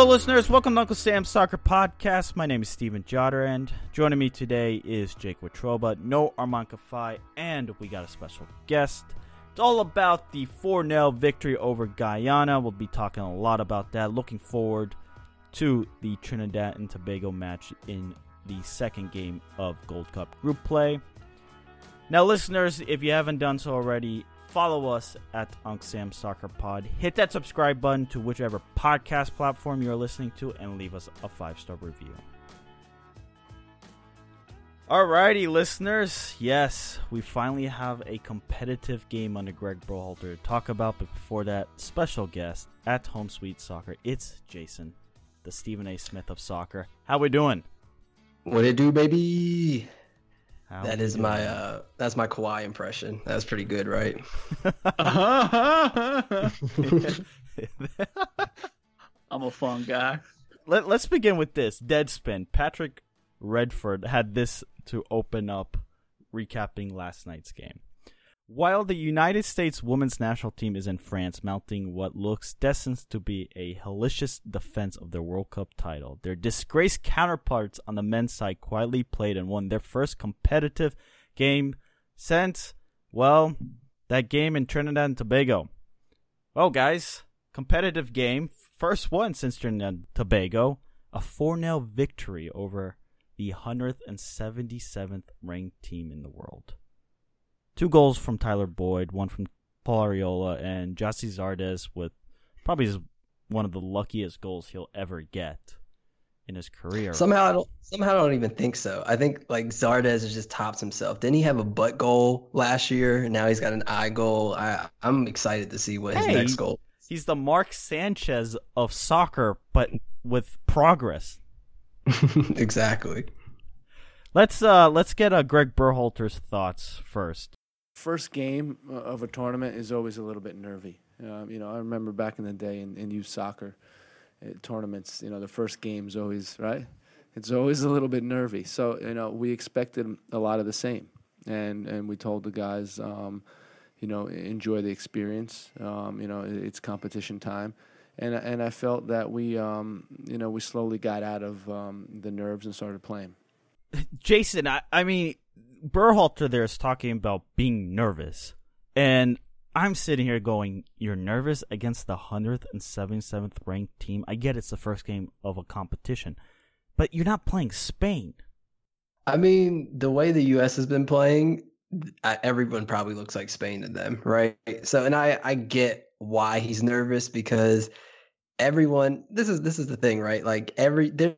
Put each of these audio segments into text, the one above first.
Hello, listeners. Welcome to Uncle Sam's Soccer Podcast. My name is Steven Jotter, and joining me today is Jake Watroba, no Armand Kafai, and we got a special guest. It's all about the 4 0 victory over Guyana. We'll be talking a lot about that. Looking forward to the Trinidad and Tobago match in the second game of Gold Cup group play. Now, listeners, if you haven't done so already, follow us at Unc Sam Soccer Pod. Hit that subscribe button to whichever podcast platform you're listening to and leave us a five star review. Alrighty, listeners. Yes, we finally have a competitive game under Greg Berhalter to talk about. But before that, special guest at Home Sweet Soccer. It's Jason, the Stephen A. Smith of soccer. How we doing? What it do, baby? How that we is my doing? uh that's my Kawhi impression. That was pretty good, right? I'm a fun guy. Let, let's begin with this. Deadspin. Patrick Redford had this to open up, recapping last night's game. While the United States women's national team is in France, mounting what looks destined to be a hellacious defense of their World Cup title, their disgraced counterparts on the men's side quietly played and won their first competitive game since, well, that game in Trinidad and Tobago. Well, guys, competitive game, first one since Trinidad and Tobago, a 4 0 victory over the 177th ranked team in the world. Two goals from Tyler Boyd, one from Paul Arriola, and Gyasi Zardes with probably his- one of the luckiest goals he'll ever get in his career. Somehow I don't somehow I don't even think so. I think like Zardes has just tops himself. Didn't he have a butt goal last year? Now he's got an eye goal. I I'm excited to see what his next goal. He's the Mark Sanchez of soccer, but with progress. exactly. Let's uh let's get uh, Greg Berhalter's thoughts first. First game uh, of a tournament is always a little bit nervy. Um, you know, I remember back in the day in, in youth soccer uh, tournaments, you know, the first game's always, right? It's always a little bit nervy. So, you know, we expected a lot of the same. And, and we told the guys, um, you know, enjoy the experience. Um, you know, it- it's competition time. And, and I felt that we, um, you know, we slowly got out of um, the nerves and started playing. Jason, I, I mean, Berhalter there is talking about being nervous. And I'm sitting here going, You're nervous against the 177th ranked team? I get it's the first game of a competition, but you're not playing Spain. I mean, the way the U.S. has been playing, everyone probably looks like Spain to them, right? So, and I I get why he's nervous because everyone. This is this is the thing, right? Like every there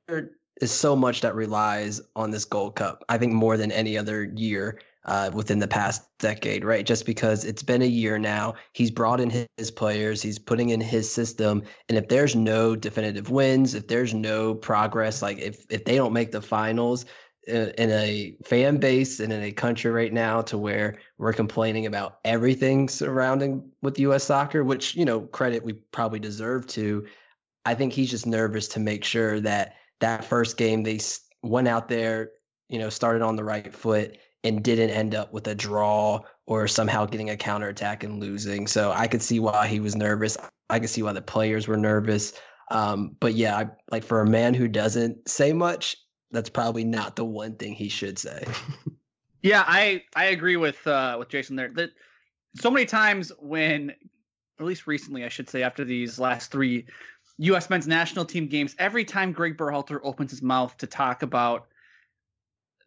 is so much that relies on this Gold Cup. I think more than any other year uh, within the past decade, right? Just because it's been a year now, he's brought in his, his players, he's putting in his system, and if there's no definitive wins, if there's no progress, like if if they don't make the finals, in a fan base and in a country right now to where we're complaining about everything surrounding with U.S. soccer, which you know credit we probably deserve to. I think he's just nervous to make sure that that first game they went out there, you know, started on the right foot and didn't end up with a draw or somehow getting a counterattack and losing. So I could see why he was nervous. I could see why the players were nervous. Um, but yeah, I, like for a man who doesn't say much, that's probably not the one thing he should say. yeah, I I agree with uh, with Jason there. That so many times when, at least recently, I should say, after these last three U.S. men's national team games, every time Greg Berhalter opens his mouth to talk about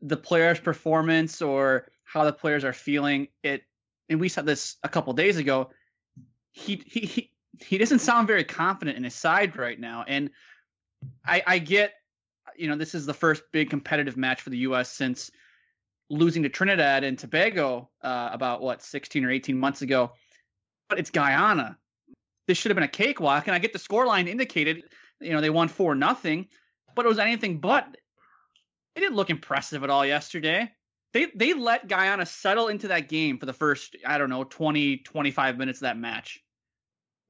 the player's performance or how the players are feeling, it and we said this a couple days ago. He he he he doesn't sound very confident in his side right now, and I I get you know, this is the first big competitive match for the U.S. since losing to Trinidad and Tobago uh, about what 16 or 18 months ago. But it's Guyana. This should have been a cakewalk, and I get the scoreline indicated. You know, they won four nothing, but it was anything but. It didn't look impressive at all yesterday. They they let Guyana settle into that game for the first I don't know 20 25 minutes of that match.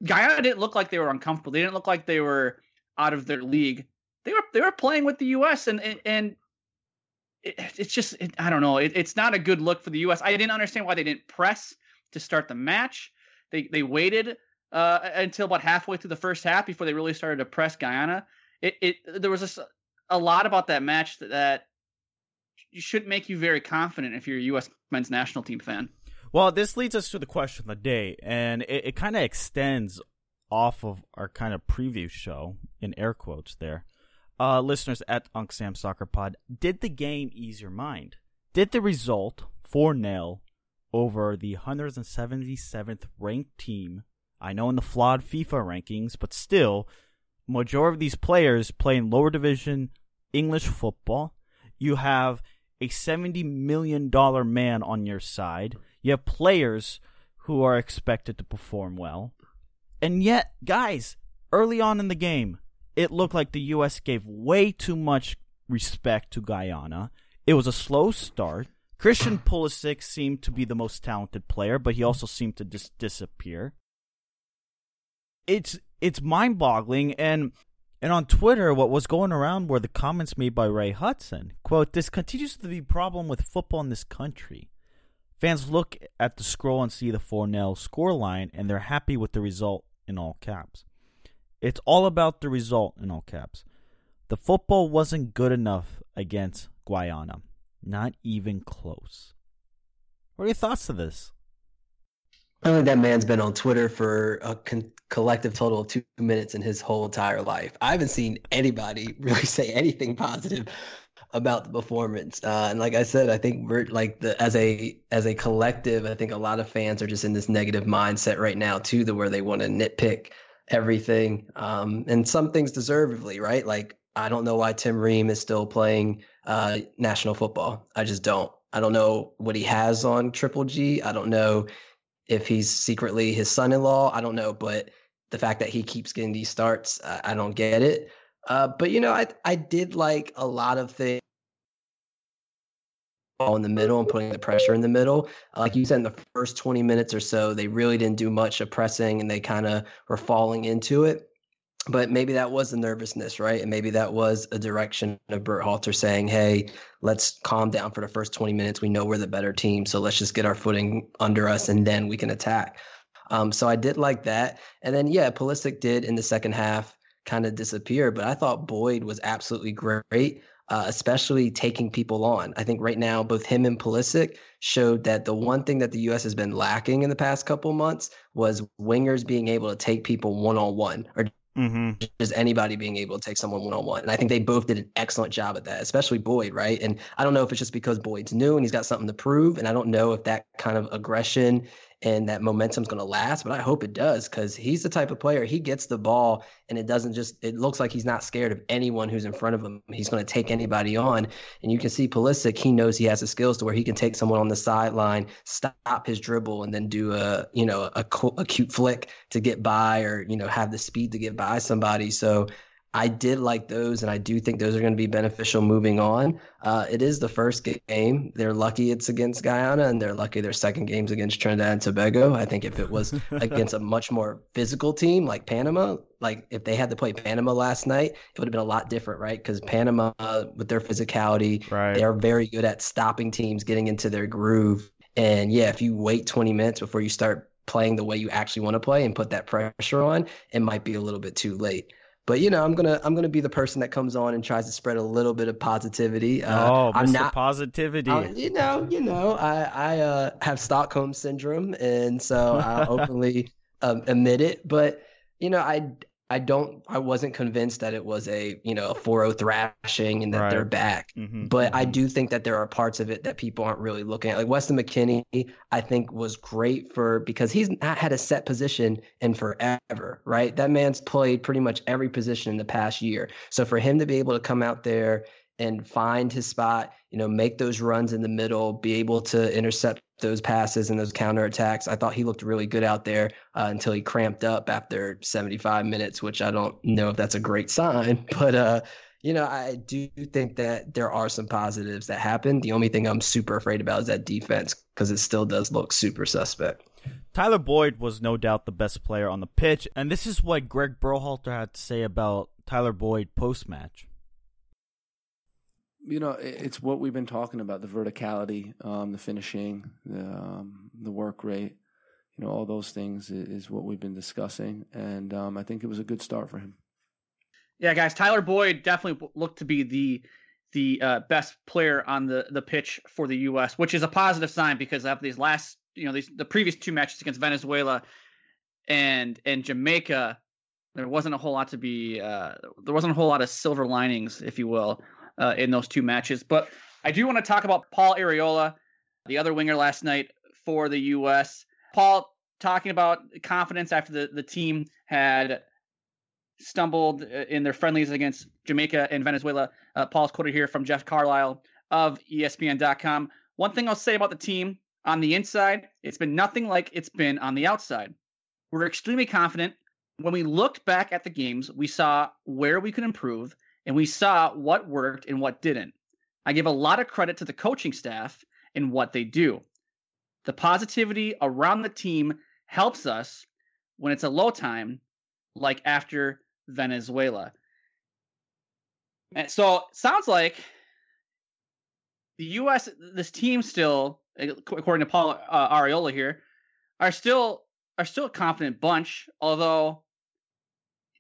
Guyana didn't look like they were uncomfortable. They didn't look like they were out of their league they were they were playing with the U.S. and and, and it, it's just it, I don't know. It, it's not a good look for the U.S. I didn't understand why they didn't press to start the match. They they waited uh, until about halfway through the first half before they really started to press Guyana. It it there was a, a lot about that match that, that should make you very confident if you're a U.S. men's national team fan. Well, this leads us to the question of the day, and it, it kind of extends off of our kind of preview show in air quotes there uh, listeners at Unc Sam Soccer Pod, did the game ease your mind? Did the result 4 0 over the 177th ranked team? I know in the flawed FIFA rankings, but still, majority of these players play in lower division English football. You have a $70 million man on your side. You have players who are expected to perform well. And yet, guys, early on in the game, it looked like the U.S. gave way too much respect to Guyana. It was a slow start. Christian Pulisic seemed to be the most talented player, but he also seemed to just disappear. It's it's mind-boggling, and and on Twitter, what was going around were the comments made by Ray Hudson. "Quote: This continues to be a problem with football in this country. Fans look at the scroll and see the 4-0 scoreline, and they're happy with the result in all caps. It's all about the result in all caps. The football wasn't good enough against Guyana. Not even close. What are your thoughts to this? I think that man's been on Twitter for a con- collective total of two minutes in his whole entire life. I haven't seen anybody really say anything positive about the performance. Uh, and like I said, I think we're like the as a as a collective, I think a lot of fans are just in this negative mindset right now too, the where they want to nitpick everything. Um, and some things deservedly, right? Like I don't know why Tim Ream is still playing uh, national football. I just don't. I don't know what he has on Triple G. I don't know if he's secretly his son-in-law. I don't know, but the fact that he keeps getting these starts, I, I don't get it. Uh, but you know, I I did like a lot of things ball in the middle and putting the pressure in the middle. Like you said, in the first 20 minutes or so, they really didn't do much of pressing and they kind of were falling into it. But maybe that was the nervousness, right? And maybe that was a direction of Berhalter saying, hey, let's calm down for the first 20 minutes. We know we're the better team. So let's just get our footing under us and then we can attack. Um, so I did like that. And then, yeah, Pulisic did in the second half kind of disappear, but I thought Boyd was absolutely great uh, especially taking people on. I think right now, both him and Pulisic showed that the one thing that the U.S. has been lacking in the past couple months was wingers being able to take people one on one or Mm-hmm. Just anybody being able to take someone one on one. And I think they both did an excellent job at that, especially Boyd, right? And I don't know if it's just because Boyd's new and he's got something to prove. And I don't know if that kind of aggression and that momentum's going to last, but I hope it does because he's the type of player he gets the ball and it doesn't just it looks like he's not scared of anyone who's in front of him. He's going to take anybody on, and you can see Pulisic. He knows he has the skills to where he can take someone on the sideline, stop his dribble, and then do a you know a, a cute flick to get by, or you know have the speed to get by somebody. So I did like those, and I do think those are going to be beneficial moving on. Uh, it is the first game. They're lucky it's against Guyana, and they're lucky their second game's against Trinidad and Tobago. I think if it was against a much more physical team like Panama, like if they had to play Panama last night, it would have been a lot different, right? Because Panama, uh, with their physicality, Right. they're very good at stopping teams, getting into their groove. And yeah, if you wait 20 minutes before you start playing the way you actually want to play and put that pressure on, it might be a little bit too late. But you know, I'm gonna I'm gonna be the person that comes on and tries to spread a little bit of positivity. Uh, oh, I'm Mr. not. Positivity. uh, you know, you know, I I uh, have Stockholm syndrome, and so I openly um, admit it. But you know, I I don't I wasn't convinced that it was a you know a 4-0 thrashing and that they're Right. back. Mhm, But I mhm. do think that there are parts of it that people aren't really looking at. Like Weston McKennie, I think was great for because he's not had a set position in forever, right? That man's played pretty much every position in the past year. So for him to be able to come out there and find his spot, you know, make those runs in the middle, be able to intercept those passes and those counterattacks. I thought he looked really good out there uh, until he cramped up after 75 minutes, which I don't know if that's a great sign, but uh, you know, I do think that there are some positives that happen. The only thing I'm super afraid about is that defense because it still does look super suspect. Tyler Boyd was no doubt the best player on the pitch, and this is what Greg Berhalter had to say about Tyler Boyd post match. You know, it's what we've been talking about: the verticality, um, the finishing, the um, the work rate. You know, all those things is what we've been discussing, and um, I think it was a good start for him. Yeah, guys, Tyler Boyd definitely looked to be the the uh, best player on the the pitch for the U.S., which is a positive sign because after these last, you know, these the previous two matches against Venezuela and and Jamaica, there wasn't a whole lot to be uh, there wasn't a whole lot of silver linings, if you will, uh, in those two matches. But I do want to talk about Paul Arriola, the other winger last night for the U.S. Paul talking about confidence after the the team had stumbled uh, in their friendlies against Jamaica and Venezuela. Uh, Paul's quoted here from Jeff Carlisle of ESPN.com. One thing I'll say about the team on the inside, it's been nothing like it's been on the outside. We're extremely confident. When we looked back at the games, we saw where we could improve and we saw what worked and what didn't. I give a lot of credit to the coaching staff and what they do. The positivity around the team helps us when it's a low time, like after Venezuela. And so sounds like the U.S. this team still, according to Paul uh, Arriola here, are still are still a confident bunch. Although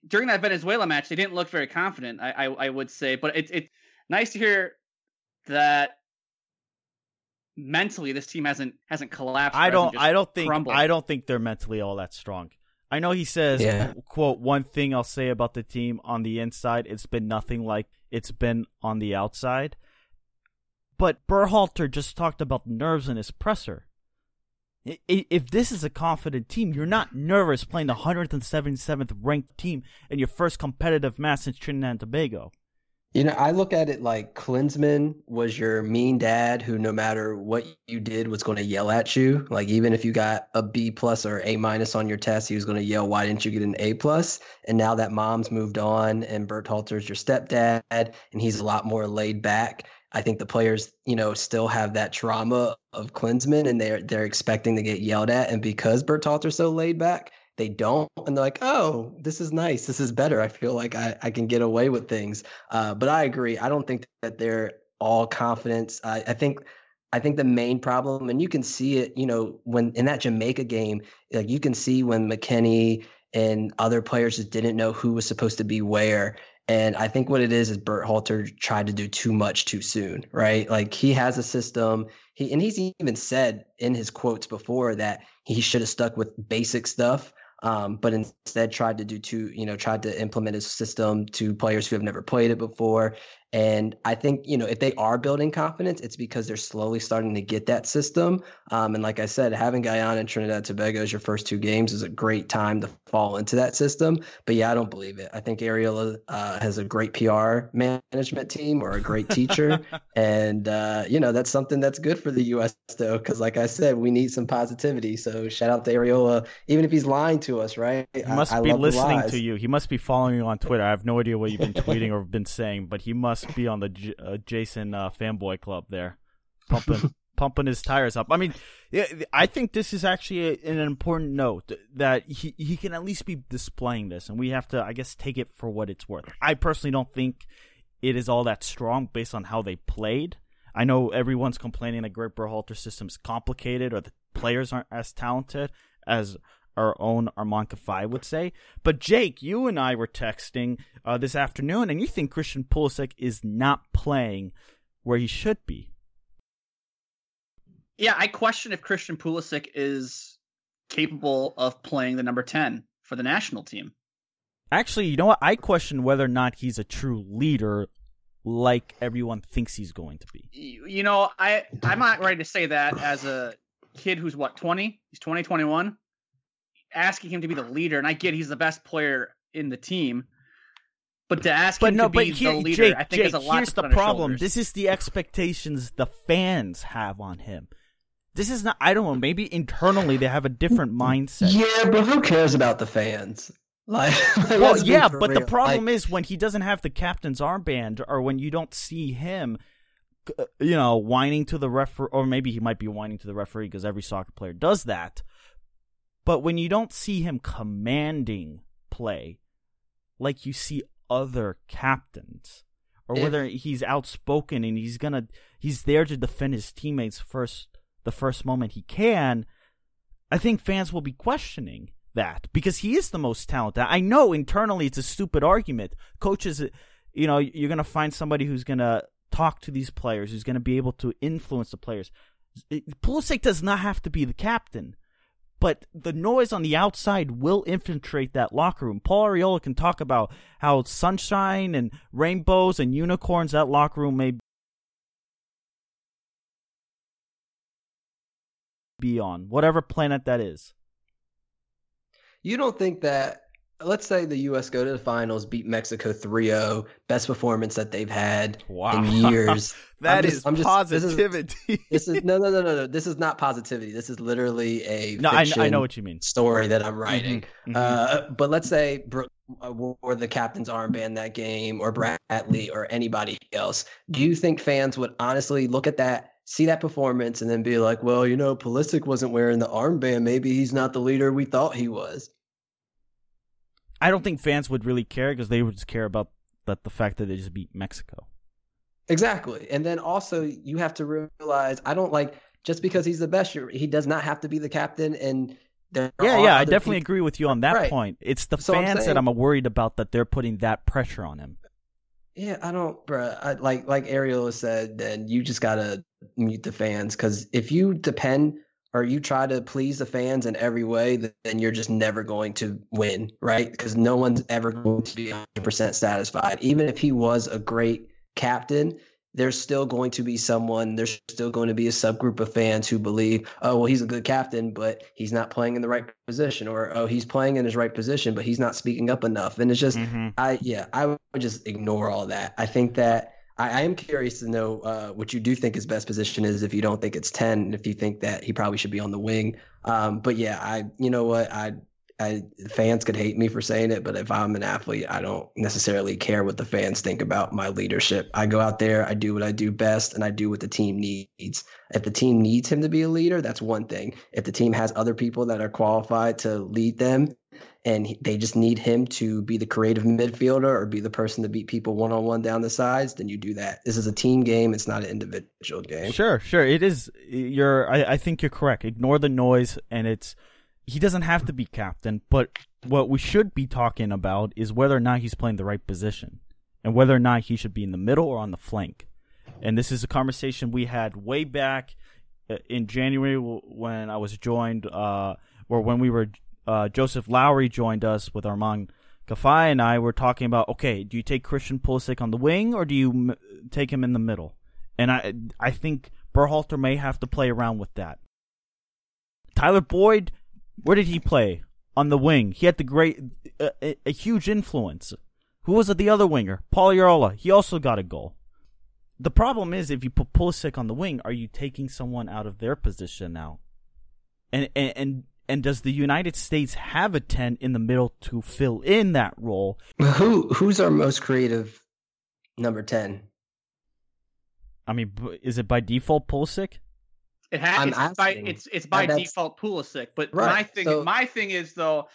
during that Venezuela match, they didn't look very confident. I I, I would say, but it's it's nice to hear that mentally this team hasn't hasn't collapsed. I don't. I don't think. crumbled. I don't think they're mentally all that strong. I know he says, Yeah. "quote One thing I'll say about the team on the inside, it's been nothing like it's been on the outside." But Berhalter just talked about nerves in his presser. If this is a confident team, you're not nervous playing the 177th ranked team in your first competitive match since Trinidad and Tobago. You know, I look at it like Klinsmann was your mean dad who, no matter what you did, was going to yell at you. Like even if you got a B plus or A minus on your test, he was going to yell, "Why didn't you get an A plus?" And now that mom's moved on and Berhalter's your stepdad, and he's a lot more laid back. I think the players, you know, still have that trauma of Klinsmann, and they're they're expecting to get yelled at. And because Berhalter's so laid back, they don't. And they're like oh this is nice. This is better. I feel like i, I can get away with things. Uh, but i agree. I don't think that they're all confidence I, I think i think the main problem and you can see it you know when in that jamaica game like you can see when mckennie and other players just didn't know who was supposed to be where and I think what it is is Berhalter tried to do too much too soon, right? Like he has a system. He and he's even said in his quotes before that he should have stuck with basic stuff um, but instead tried to do two, you know, tried to implement his system to players who have never played it before. And I think, you know, if they are building confidence, it's because they're slowly starting to get that system. Um, and like I said, having Guyana and Trinidad and Tobago as your first two games is a great time to fall into that system. But yeah, I don't believe it. I think Arriola uh, has a great PR management team or a great teacher. and, uh, you know, that's something that's good for the U.S., though, because like I said, we need some positivity. So shout out to Arriola, even if he's lying to us, right? He must I, I be listening to you. He must be following you on Twitter. I have no idea what you've been tweeting or been saying, but he must be on the J- uh, Jason uh, fanboy club there, pumping pumping his tires up. I mean, I think this is actually a, an important note that he he can at least be displaying this, and we have to, I guess, take it for what it's worth. I personally don't think it is all that strong based on how they played. I know everyone's complaining that Greg Berhalter system is complicated or the players aren't as talented as our own Armand Kafai would say. But Jake, you and I were texting uh, this afternoon, and you think Christian Pulisic is not playing where he should be. Yeah, I question if Christian Pulisic is capable of playing the number 10 for the national team. Actually, you know what? I question whether or not he's a true leader like everyone thinks he's going to be. You know, I I'm not ready to say that as a kid who's what 20? He's 20, 21 asking him to be the leader, and I get he's the best player in the team. But to ask but him no, to be here, the leader, Jake, I think Jake, is a lot. Here's the problem. This is the expectations the fans have on him. This is not. I don't know. Maybe internally they have a different mindset. Yeah, but who cares about the fans? Like, well, yeah, but real. the problem like, is when he doesn't have the captain's armband, or when you don't see him, uh, you know, whining to the referee, or maybe he might be whining to the referee because every soccer player does that. But when you don't see him commanding play like you see other captains, or whether he's outspoken and he's gonna he's there to defend his teammates first the first moment he can, I think fans will be questioning that because he is the most talented. I know internally it's a stupid argument. Coaches, you know, you're gonna find somebody who's gonna talk to these players, who's gonna be able to influence the players. Pulisic does not have to be the captain but the noise on the outside will infiltrate that locker room. Paul Arriola can talk about how sunshine and rainbows and unicorns that locker room may be on, whatever planet that is. You don't think that let's say the U.S. go to the finals, beat Mexico 3-0, best performance that they've had wow. in years. that just, is just, positivity. This is, this is, no, no, no, no, no. This is not positivity. This is literally a no. I, I, know what you mean. Story that I'm writing. Mm-hmm. Mm-hmm. Uh, but let's say Brooke uh, wore the captain's armband that game, or Bradley, or anybody else. Do you think fans would honestly look at that? see that performance and then be like, well, you know, Pulisic wasn't wearing the armband. Maybe he's not the leader we thought he was. I don't think fans would really care because they would just care about that the fact that they just beat Mexico. Exactly, and then also you have to realize I don't like just because he's the best. He does not have to be the captain, and yeah, yeah, I definitely people. agree with you on that right. point. It's the so fans I'm saying, that I'm worried about that they're putting that pressure on him. Yeah, I don't, bro. I, like like Ariel said, then you just gotta mute the fans because if you depend or you try to please the fans in every way, then you're just never going to win, right? Because no one's ever going to be 100% satisfied. Even if he was a great captain, there's still going to be someone, there's still going to be a subgroup of fans who believe, oh, well, he's a good captain, but he's not playing in the right position, or oh, he's playing in his right position, but he's not speaking up enough. And it's just, mm-hmm. I, yeah, I would just ignore all that. I think that I, I am curious to know uh, what you do think his best position is. If you don't think it's ten, if you think that he probably should be on the wing. Um, but yeah, I you know what I I, fans could hate me for saying it, but if I'm an athlete, I don't necessarily care what the fans think about my leadership. I go out there, I do what I do best, and I do what the team needs. If the team needs him to be a leader, that's one thing. If the team has other people that are qualified to lead them, and they just need him to be the creative midfielder or be the person to beat people one on one down the sides, then you do that. This is a team game; it's not an individual game. Sure, sure, it is. You're, I, I think you're correct. Ignore the noise, and it's he doesn't have to be captain. But what we should be talking about is whether or not he's playing the right position, and whether or not he should be in the middle or on the flank. And this is a conversation we had way back uh, in January when I was joined, uh, or when we were uh, Joseph Lowry joined us with Armand Kafai and I were talking about okay, do you take Christian Pulisic on the wing or do you m- take him in the middle? And I I think Berhalter may have to play around with that. Tyler Boyd, where did he play? On the wing. He had the great a, a huge influence. Who was it? The other winger, Paul Arriola. He also got a goal. The problem is if you put Pulisic on the wing, are you taking someone out of their position now? And and and, and does the United States have a ten in the middle to fill in that role? Who who's our most creative number ten? I mean, is it by default Pulisic? It has it's by it's it's by default Pulisic, but right. my thing so, my thing is though,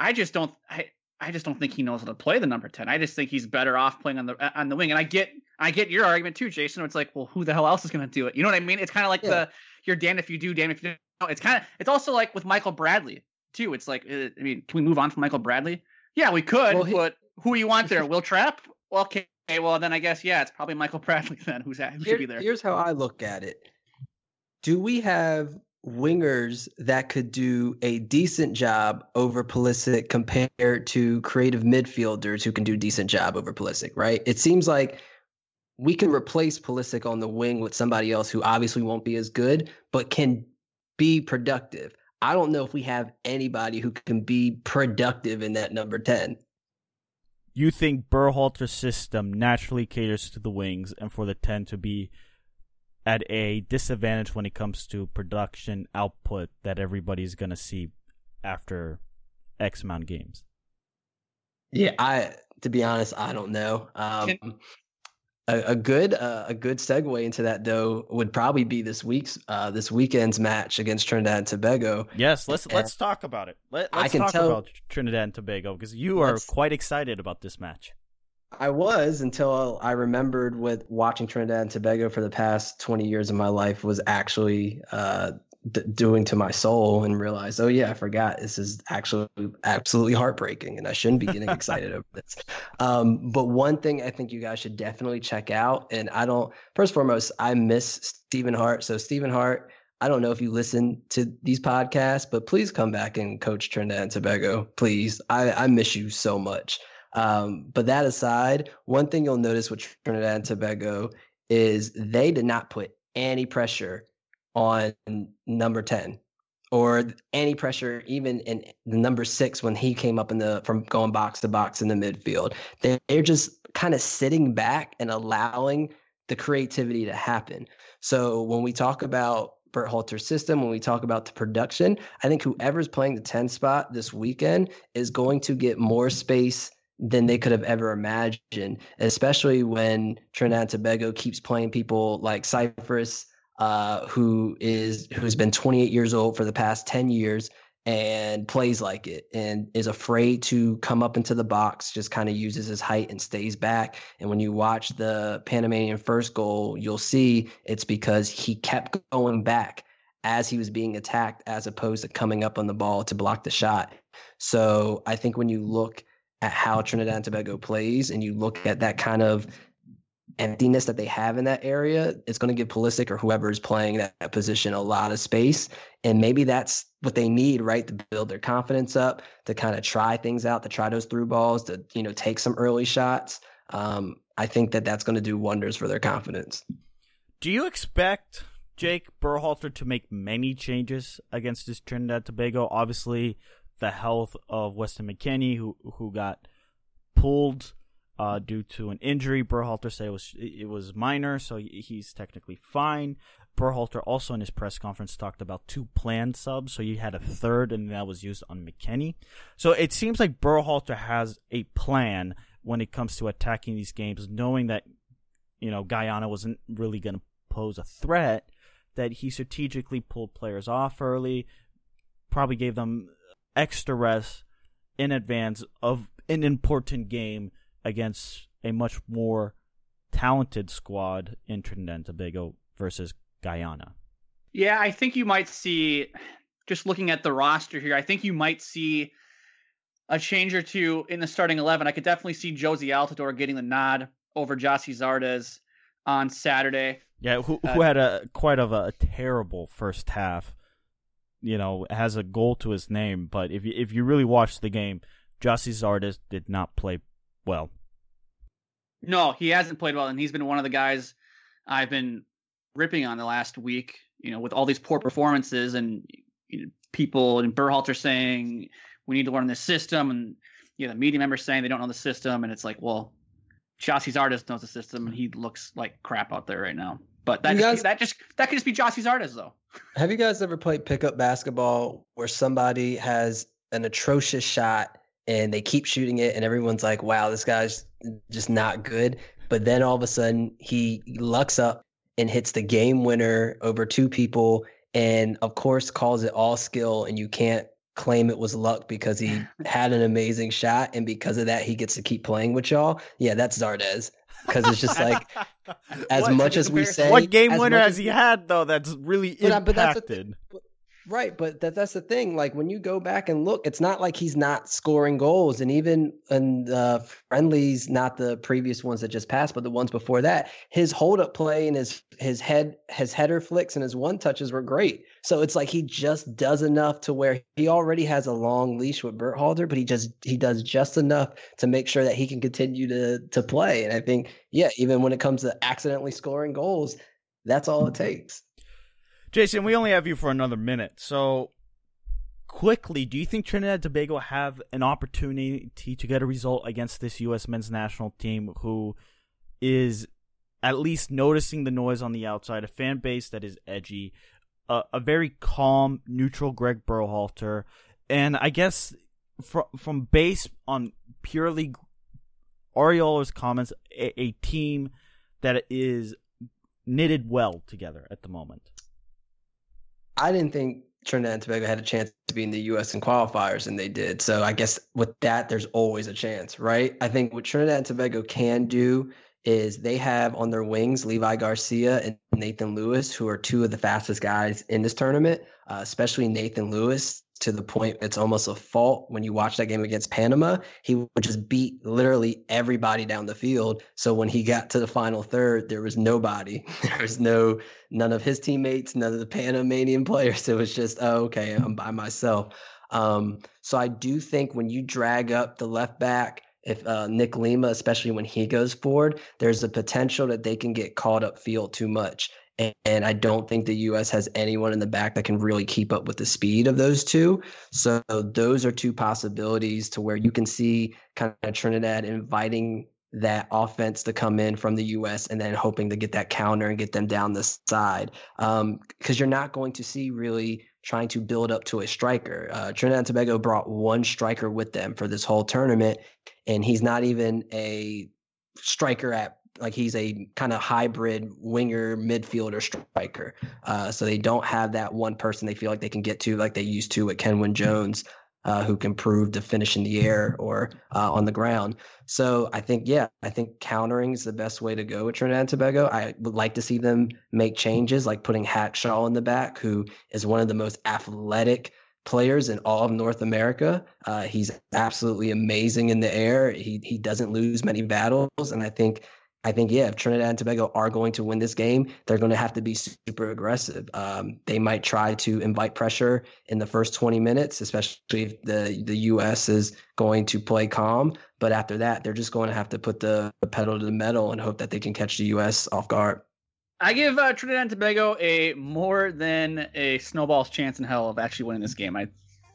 I just don't I, I just don't think he knows how to play the number ten. I just think he's better off playing on the uh, on the wing. And I get I get your argument too, Jason. It's like, well, who the hell else is going to do it? You know what I mean? It's kind of like yeah. the you're damned if you do, damned if you don't. It's kind of it's also like with Michael Bradley too. It's like, uh, I mean, can we move on from Michael Bradley? Yeah, we could, well, he, but who you want there? Will Trapp? Well, okay, well then I guess yeah, it's probably Michael Bradley then who's who should be there. Here's how I look at it. Do we have wingers that could do a decent job over Pulisic compared to creative midfielders who can do decent job over Pulisic, right? It seems like we can replace Pulisic on the wing with somebody else who obviously won't be as good, but can be productive. I don't know if we have anybody who can be productive in that number 10. You think Berhalter's system naturally caters to the wings and for the 10 to be at a disadvantage when it comes to production output that everybody's going to see after X amount of games? Yeah, I to be honest, I don't know. Um, a, a, good uh, a good segue into that though would probably be this week's uh, this weekend's match against Trinidad and Tobago. Yes, let's and let's talk about it. Let, us talk tell, about Trinidad and Tobago because you are quite excited about this match. I was until I remembered with watching Trinidad and Tobago for the past 20 years of my life was actually uh, d- doing to my soul and realized, oh, yeah, I forgot this is actually absolutely heartbreaking and I shouldn't be getting excited over this. Um, but one thing I think you guys should definitely check out, and I don't, first and foremost, I miss Stephen Hart. So, Stephen Hart, I don't know if you listen to these podcasts, but please come back and coach Trinidad and Tobago. Please. I, I miss you so much. Um, but that aside, one thing you'll notice with Trinidad and Tobago is they did not put any pressure on number 10 or any pressure even in the number six when he came up in the from going box to box in the midfield. They're just kind of sitting back and allowing the creativity to happen. So when we talk about Berhalter's system, when we talk about the production, I think whoever's playing the 10 spot this weekend is going to get more space than they could have ever imagined, especially when Trinidad and Tobago keeps playing people like Cyrus, uh, who is who's been 28 years old for the past 10 years and plays like it and is afraid to come up into the box, just kind of uses his height and stays back. And when you watch the Panamanian first goal, you'll see it's because he kept going back as he was being attacked as opposed to coming up on the ball to block the shot. So I think when you look at how Trinidad and Tobago plays and you look at that kind of emptiness that they have in that area, it's going to give Pulisic or whoever is playing that, that, position a lot of space. And maybe that's what they need, right? To build their confidence up, to kind of try things out, to try those through balls, to, you know, take some early shots. Um, I think that that's going to do wonders for their confidence. Do you expect Jake Berhalter to make many changes against this Trinidad Tobago? Obviously, the health of Weston McKennie, who who got pulled uh, due to an injury. Berhalter said it was it was minor, so he's technically fine. Berhalter also in his press conference talked about two planned subs, so you had a third, and that was used on McKennie. So it seems like Berhalter has a plan when it comes to attacking these games, knowing that you know Guyana wasn't really going to pose a threat. That he strategically pulled players off early, probably gave them extra rest in advance of an important game against a much more talented squad in Trinidad and Tobago versus Guyana. Yeah, I think you might see, just looking at the roster here, I think you might see a change or two in the starting 11. I could definitely see Jozy Altidore getting the nod over Gyasi Zardes on Saturday. Yeah, who, who uh, had a quite of a, a terrible first half you know, has a goal to his name. But if you, if you really watch the game, Gyasi Zardes did not play well. No, he hasn't played well, and he's been one of the guys I've been ripping on the last week. You know, with all these poor performances and you know, people and Berhalter saying we need to learn this system, and you know the media members saying they don't know the system, and it's like, well, Gyasi Zardes knows the system, and he looks like crap out there right now. But that just, guys- that just that could just be Gyasi Zardes though. Have you guys ever played pickup basketball where somebody has an atrocious shot and they keep shooting it and everyone's like, wow, this guy's just not good. But then all of a sudden he lucks up and hits the game winner over two people and of course calls it all skill and you can't claim it was luck because he had an amazing shot and because of that he gets to keep playing with y'all. Yeah, that's Zardes. Because it's just like as What- much as we say what game winner has he had though? That's really But, uh, but that's impacted. Right, but that that's the thing. Like when you go back and look, it's not like he's not scoring goals, and even in the friendlies, not the previous ones that just passed, but the ones before that, his hold up play and his his head his header flicks and his one touches were great. So it's like he just does enough to where he already has a long leash with Berhalter, but he just he does just enough to make sure that he can continue to to play. And I think, yeah, even when it comes to accidentally scoring goals, that's all it takes. Jason, we only have you for another minute, so quickly, do you think Trinidad and Tobago have an opportunity to get a result against this U.S. men's national team, who is at least noticing the noise on the outside, a fan base that is edgy, a, a very calm, neutral Greg Berhalter, and I guess from from base on purely Arriola's comments, a, a team that is knitted well together at the moment. I didn't think Trinidad and Tobago had a chance to be in the U.S. in qualifiers, and they did. So I guess with that, there's always a chance, right? I think what Trinidad and Tobago can do is they have on their wings Levi Garcia and Nathan Lewis, who are two of the fastest guys in this tournament, uh, especially Nathan Lewis. To the point, it's almost a fault when you watch that game against Panama. He would just beat literally everybody down the field. So when he got to the final third, there was nobody. There was no none of his teammates, none of the Panamanian players. It was just, oh, okay, I'm by myself. Um, so I do think when you drag up the left back, if uh, Nick Lima, especially when he goes forward, there's a potential that they can get caught up field too much. And, and I don't think the U.S. has anyone in the back that can really keep up with the speed of those two. So those are two possibilities to where you can see kind of Trinidad inviting that offense to come in from the U.S. and then hoping to get that counter and get them down the side. Because you're not going to see really trying to build up to a striker. Uh, Trinidad and Tobago brought one striker with them for this whole tournament, and he's not even a striker at like he's a kind of hybrid winger midfielder striker. Uh, so they don't have that one person they feel like they can get to like they used to with Kenwin Jones uh, who can prove to finish in the air or uh, on the ground. So I think, yeah, I think countering is the best way to go with Trinidad and Tobago. I would like to see them make changes, like putting Hackshaw in the back, who is one of the most athletic players in all of North America. Uh, he's absolutely amazing in the air. He he doesn't lose many battles, and I think I think yeah, if Trinidad and Tobago are going to win this game, they're going to have to be super aggressive. Um, they might try to invite pressure in the first 20 minutes, especially if the the U.S. is going to play calm. But after that, they're just going to have to put the pedal to the metal and hope that they can catch the U.S. off guard. I give uh, Trinidad and Tobago a more than a snowball's chance in hell of actually winning this game. I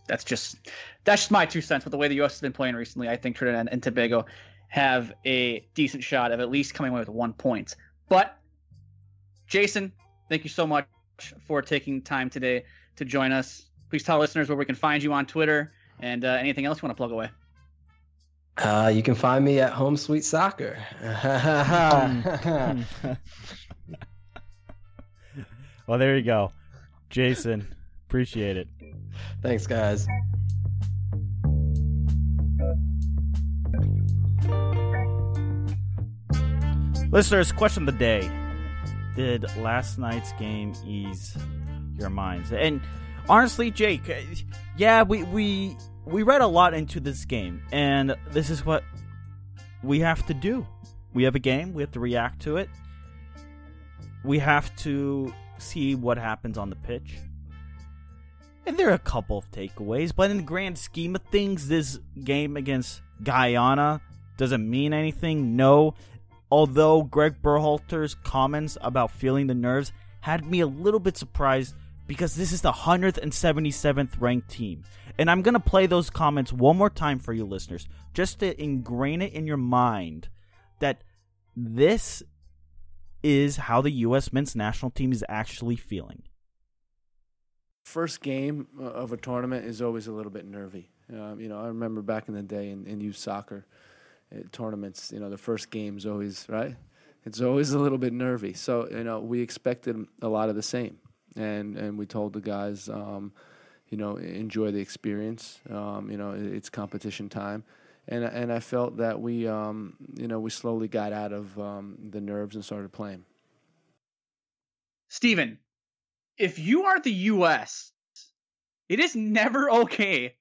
that's just that's just my two cents. But the way the U.S. has been playing recently, I think Trinidad and Tobago have a decent shot of at least coming away with one point. But Jason, thank you so much for taking time today to join us. Please tell listeners where we can find you on Twitter and uh, anything else you want to plug away. Uh, you can find me at Home Sweet Soccer. well, there you go, Jason. Appreciate it. Thanks, guys. Listeners, question of the day: Did last night's game ease your minds? And honestly, Jake, uh, yeah, we we we read a lot into this game, and this is what we have to do. We have a game. We have to react to it. We have to see what happens on the pitch. And there are a couple of takeaways, but in the grand scheme of things, this game against Guyana doesn't mean anything. No. Although Greg Berhalter's comments about feeling the nerves had me a little bit surprised because this is the 177th ranked team. And I'm going to play those comments one more time for you listeners, just to ingrain it in your mind that this is how the U.S. men's national team is actually feeling. First game of a tournament is always a little bit nervy. Um, you know, I remember back in the day in, in youth soccer tournaments, you know, the first game's always, right? It's always a little bit nervy. So, you know, we expected a lot of the same. And, and we told the guys, um, you know, enjoy the experience. Um, you know, it's competition time. And, and I felt that we, um, you know, we slowly got out of um, the nerves and started playing. Steven, if you are the US, it is never okay,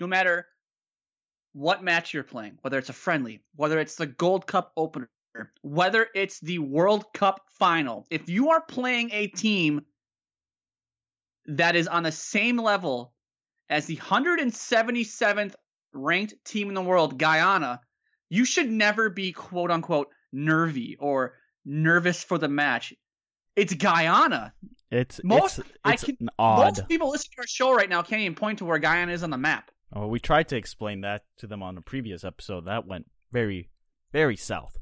no matter what match you're playing, whether it's a friendly, whether it's the Gold Cup opener, whether it's the World Cup final. If you are playing a team that is on the same level as the 177th ranked team in the world, Guyana, you should never be quote unquote nervy or nervous for the match. It's Guyana. It's most it's, I can, odd. most people listening to our show right now can't even point to where Guyana is on the map. Oh, we tried to explain that to them on a previous episode. That went very, very south.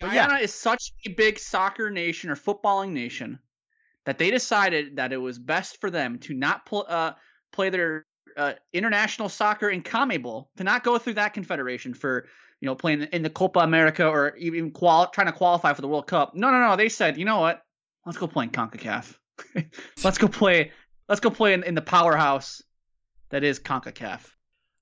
But yeah. Guyana is such a big soccer nation or footballing nation that they decided that it was best for them to not pl- uh, play their uh, international soccer in CONMEBOL, to not go through that confederation for you know playing in the Copa America or even qual- trying to qualify for the World Cup. No, no, no. They said, you know what? Let's go play in CONCACAF. let's go play. Let's go play in, in the powerhouse that is CONCACAF.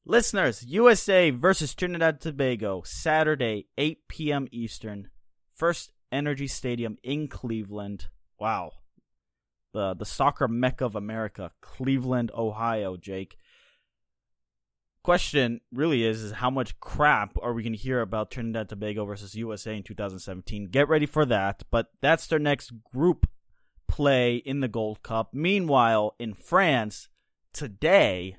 Listeners, USA versus Trinidad and Tobago, Saturday, 8 p.m. Eastern. First Energy Stadium in Cleveland. Wow. The the soccer mecca of America, Cleveland, Ohio, Jake. Question really is, is how much crap are we going to hear about Trinidad and Tobago versus USA in 2017? Get ready for that, but that's their next group play in the Gold Cup. Meanwhile, in France, today,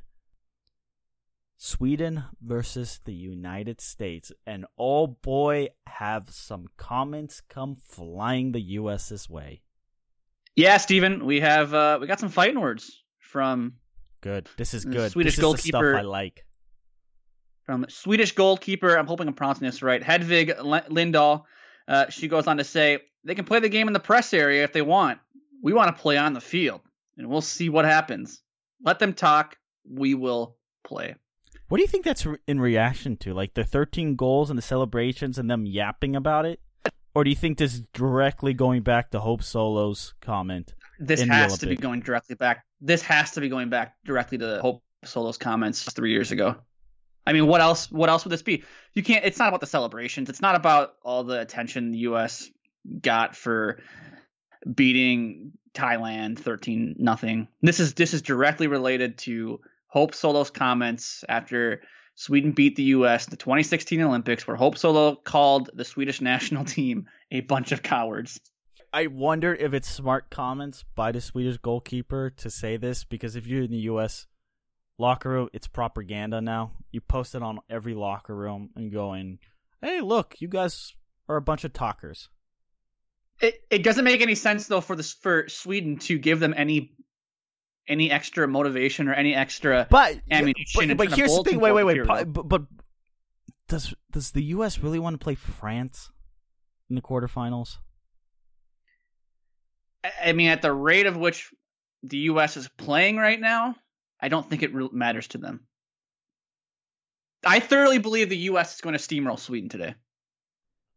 Sweden versus the United States. And oh boy, have some comments come flying the US's way. Yeah, Steven, we have uh, we got some fighting words from good. This is good. Swedish this goalkeeper. I like. From Swedish goalkeeper, I'm hoping I'm pronouncing this right. Hedvig Lindahl. Uh, she goes on to say they can play the game in the press area if they want. We want to play on the field, and we'll see what happens. Let them talk. We will play. What do you think that's in reaction to? Like the 13 goals and the celebrations and them yapping about it? Or do you think this is directly going back to Hope Solo's comment? This has to be going directly back. This has to be going back directly to Hope Solo's comments three years ago. I mean, what else? What else would this be? You can't. It's not about the celebrations. It's not about all the attention the U.S. got for beating Thailand thirteen nothing. This is this is directly related to Hope Solo's comments after Sweden beat the U.S. in the 2016 Olympics, where Hope Solo called the Swedish national team a bunch of cowards. I wonder if it's smart comments by the Swedish goalkeeper to say this because if you're in the U.S. locker room, it's propaganda now. You post it on every locker room and going, "Hey, look, you guys are a bunch of talkers." It it doesn't make any sense though for this for Sweden to give them any any extra motivation or any extra but ammunition. But, but here's the thing. Wait, wait, wait. But, but does does the U.S. really want to play France in the quarterfinals? I mean, at the rate of which the U.S. is playing right now, I don't think it really matters to them. I thoroughly believe the U.S. is going to steamroll Sweden today.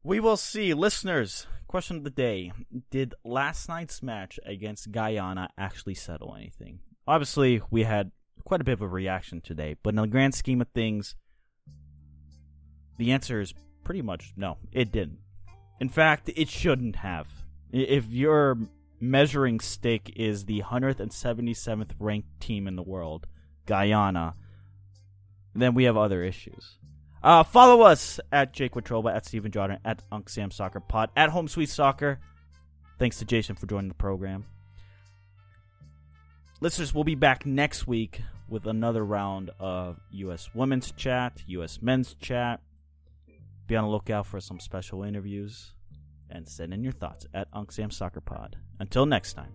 We will see, listeners. Question of the day Did last night's match against Guyana actually settle anything? Obviously, we had quite a bit of a reaction today, but in the grand scheme of things, the answer is pretty much no, it didn't. In fact, it shouldn't have. If your measuring stick is the 177th ranked team in the world, Guyana, then we have other issues. Uh, follow us at Jake Watroba, at Steven Jordan, at Unc Sam Soccer Pod, at Home Sweet Soccer. Thanks to Jason for joining the program. listeners, we'll be back next week with another round of U.S. women's chat, U.S. men's chat. Be on the lookout for some special interviews and send in your thoughts at Uncle Sam Soccer Pod. Until next time.